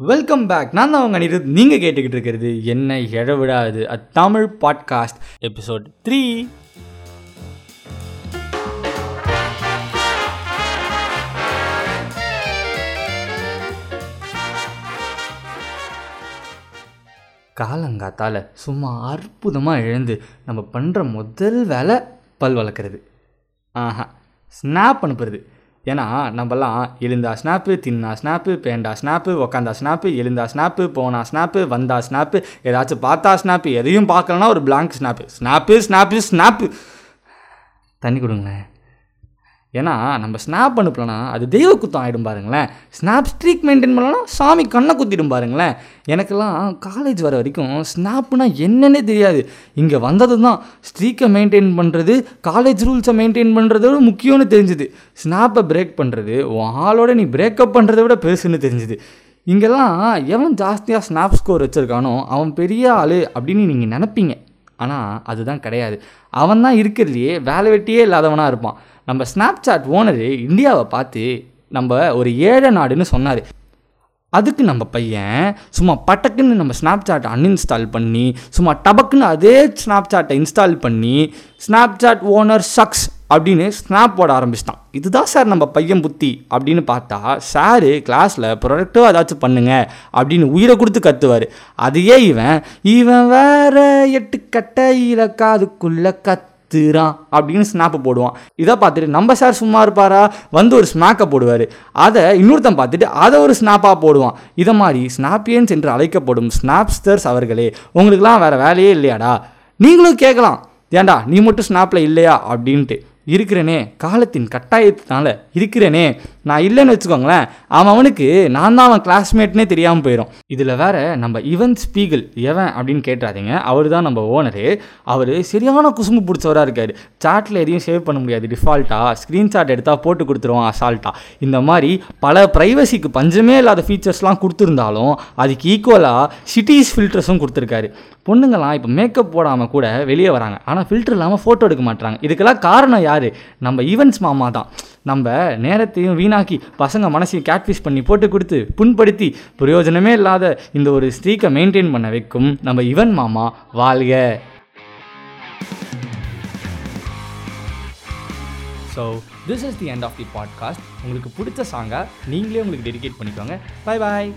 Welcome back நான் தான் அவங்க அனிருத். நீங்கள் கேட்டுக்கிட்டு இருக்கிறது என்ன இழவிடாது a Tamil podcast episode three காலங்காத்தால் சும்மா அற்புதமாக எழுந்து நம்ம பண்ணுற முதல் வேலை பல் வளர்க்குறது. ஆஹா. ஸ்னாப் அனுப்புறது. ஏன்னா நம்மலாம் எழுந்தா ஸ்னாப்பு தின்னா ஸ்னாப்பு பேண்டா ஸ்னாப்பு உக்காந்தா ஸ்னாப்பு எழுந்தா ஸ்னாப்பு போனா ஸ்னாப்பு வந்தா ஸ்னாப்பு ஏதாச்சும் பார்த்தா ஸ்னாப்பு எதையும் பார்க்கலன்னா ஒரு blank snap snap snap snap தண்ணி கொடுங்களேன். ஏன்னா நம்ம ஸ்னாப் அனுப்பலனா அது தெய்வ குத்தம் ஆகிடும் பாருங்களேன். ஸ்னாப் ஸ்ட்ரீக் மெயின்டைன் பண்ணலன்னா சாமி கண்ணை குத்திடும் பாருங்களேன். எனக்கெல்லாம் காலேஜ் வர வரைக்கும் ஸ்னாப்னா என்னன்னே தெரியாது. இங்கே வந்தது தான் ஸ்ட்ரீக்கை மெயின்டைன் பண்ணுறது காலேஜ் ரூல்ஸை மெயின்டைன் பண்ணுறதோட முக்கியம்னு தெரிஞ்சுது. ஸ்னாப்பை பிரேக் பண்ணுறது உன் ஆளோட நீ பிரேக்கப் பண்ணுறத விட பெருசுன்னு தெரிஞ்சுது. இங்கெல்லாம் எவன் ஜாஸ்தியாக ஸ்னாப் ஸ்கோர் வச்சுருக்கானோ அவன் பெரிய ஆள் அப்படின்னு நீங்கள் நினப்பீங்க. ஆனால் அதுதான் கிடையாது. அவன் தான் இருக்கிறதுலையே வேலை வெட்டியே இல்லாதவனாக இருப்பான். நம்ம ஸ்னாப் சாட் ஓனரு இந்தியாவை பார்த்து நம்ம ஒரு ஏழை நாடுன்னு சொன்னார். அதுக்கு நம்ம பையன் சும்மா பட்டக்குன்னு நம்ம ஸ்னாப் சாட்டை அன்இன்ஸ்டால் பண்ணி சும்மா டபக்குன்னு அதே ஸ்னாப் சாட்டை இன்ஸ்டால் பண்ணி ஸ்னாப் சாட் ஓனர் சக்ஸ் அப்படின்னு ஸ்னாப் போட ஆரம்பிச்சிட்டான். இதுதான் சார் நம்ம பையன் புத்தி அப்படின்னு பார்த்தா சாரு கிளாஸில் ப்ரொடக்டிவாக ஏதாச்சும் பண்ணுங்க அப்படின்னு உயிரை கொடுத்து கத்துவார். அதையே இவன் இவன் வேற எட்டு கட்டையில காதுக்குள்ள திரா அப்படின்னு ஸ்னாப்பை போடுவான். இதை பார்த்துட்டு நம்ம சார் சும்மா இருப்பாரா? வந்து ஒரு ஸ்னாக்கை போடுவார். அதை இன்னொருத்தன் பார்த்துட்டு அதை ஒரு ஸ்னாப்பாக போடுவான். இதை மாதிரி ஸ்னாப்பியன்ஸ் என்று அழைக்கப்படும் ஸ்னாப்ஸ்டர்ஸ் அவர்களே உங்களுக்குலாம் வேறு வேலையே இல்லையாடா? நீங்களும் கேட்கலாம். ஏன்டா நீ மட்டும் ஸ்னாப்பில் இல்லையா? அப்படின்ட்டு. இருக்கிறேனே காலத்தின் கட்டாயத்தினால இருக்கிறேனே. நான் இல்லைன்னு வச்சுக்கோங்களேன் அவன் அவனுக்கு நான் தான் அவன் கிளாஸ்மேட்னே தெரியாமல் போயிடும் இதில் வேற நம்ம இவன் ஸ்பீகல் எவன் அப்படின்னு கேட்டுறாதீங்க. அவர் தான் நம்ம ஓனரு. அவர் சரியான குசும்பு பிடிச்சவராக இருக்கார். சாட்டில் எதையும் சேவ் பண்ண முடியாது. டிஃபால்ட்டாக ஸ்க்ரீன்ஷாட் எடுத்தால் போட்டு கொடுத்துருவோம் அசால்ட்டாக இந்த மாதிரி பல ப்ரைவசிக்கு பஞ்சமே இல்லாத ஃபீச்சர்ஸ்லாம் கொடுத்துருந்தாலும் அதுக்கு ஈக்குவலாக சிட்டிஸ் ஃபில்டர்ஸும் கொடுத்துருக்காரு. பொண்ணுங்களாம் இப்போ மேக்கப் போடாமல் கூட வெளியே வராங்க. ஆனால் ஃபில்டர் இல்லாமல் ஃபோட்டோ எடுக்க மாட்டாங்க இதுக்கெல்லாம் காரணம் யார்? நம்ம ஈவெண்ட்ஸ் மாமா தான். நம்ம நேரத்தையும் வீணாக்கி பசங்க மனசையும் கேட்ஃபிஷ் பண்ணி போட்டு கொடுத்து புண்படுத்தி பிரயோஜனமே இல்லாத இந்த ஒரு ஸ்ட்ரீக்கை மெயின்டைன் பண்ண வைக்கும் நம்ம இவன் மாமா. வாழ்க. So this is the end of the podcast உங்களுக்கு பிடிச்ச சாங்கை நீங்களே உங்களுக்கு டெடிகேட் பண்ணிக்கோங்க. Bye bye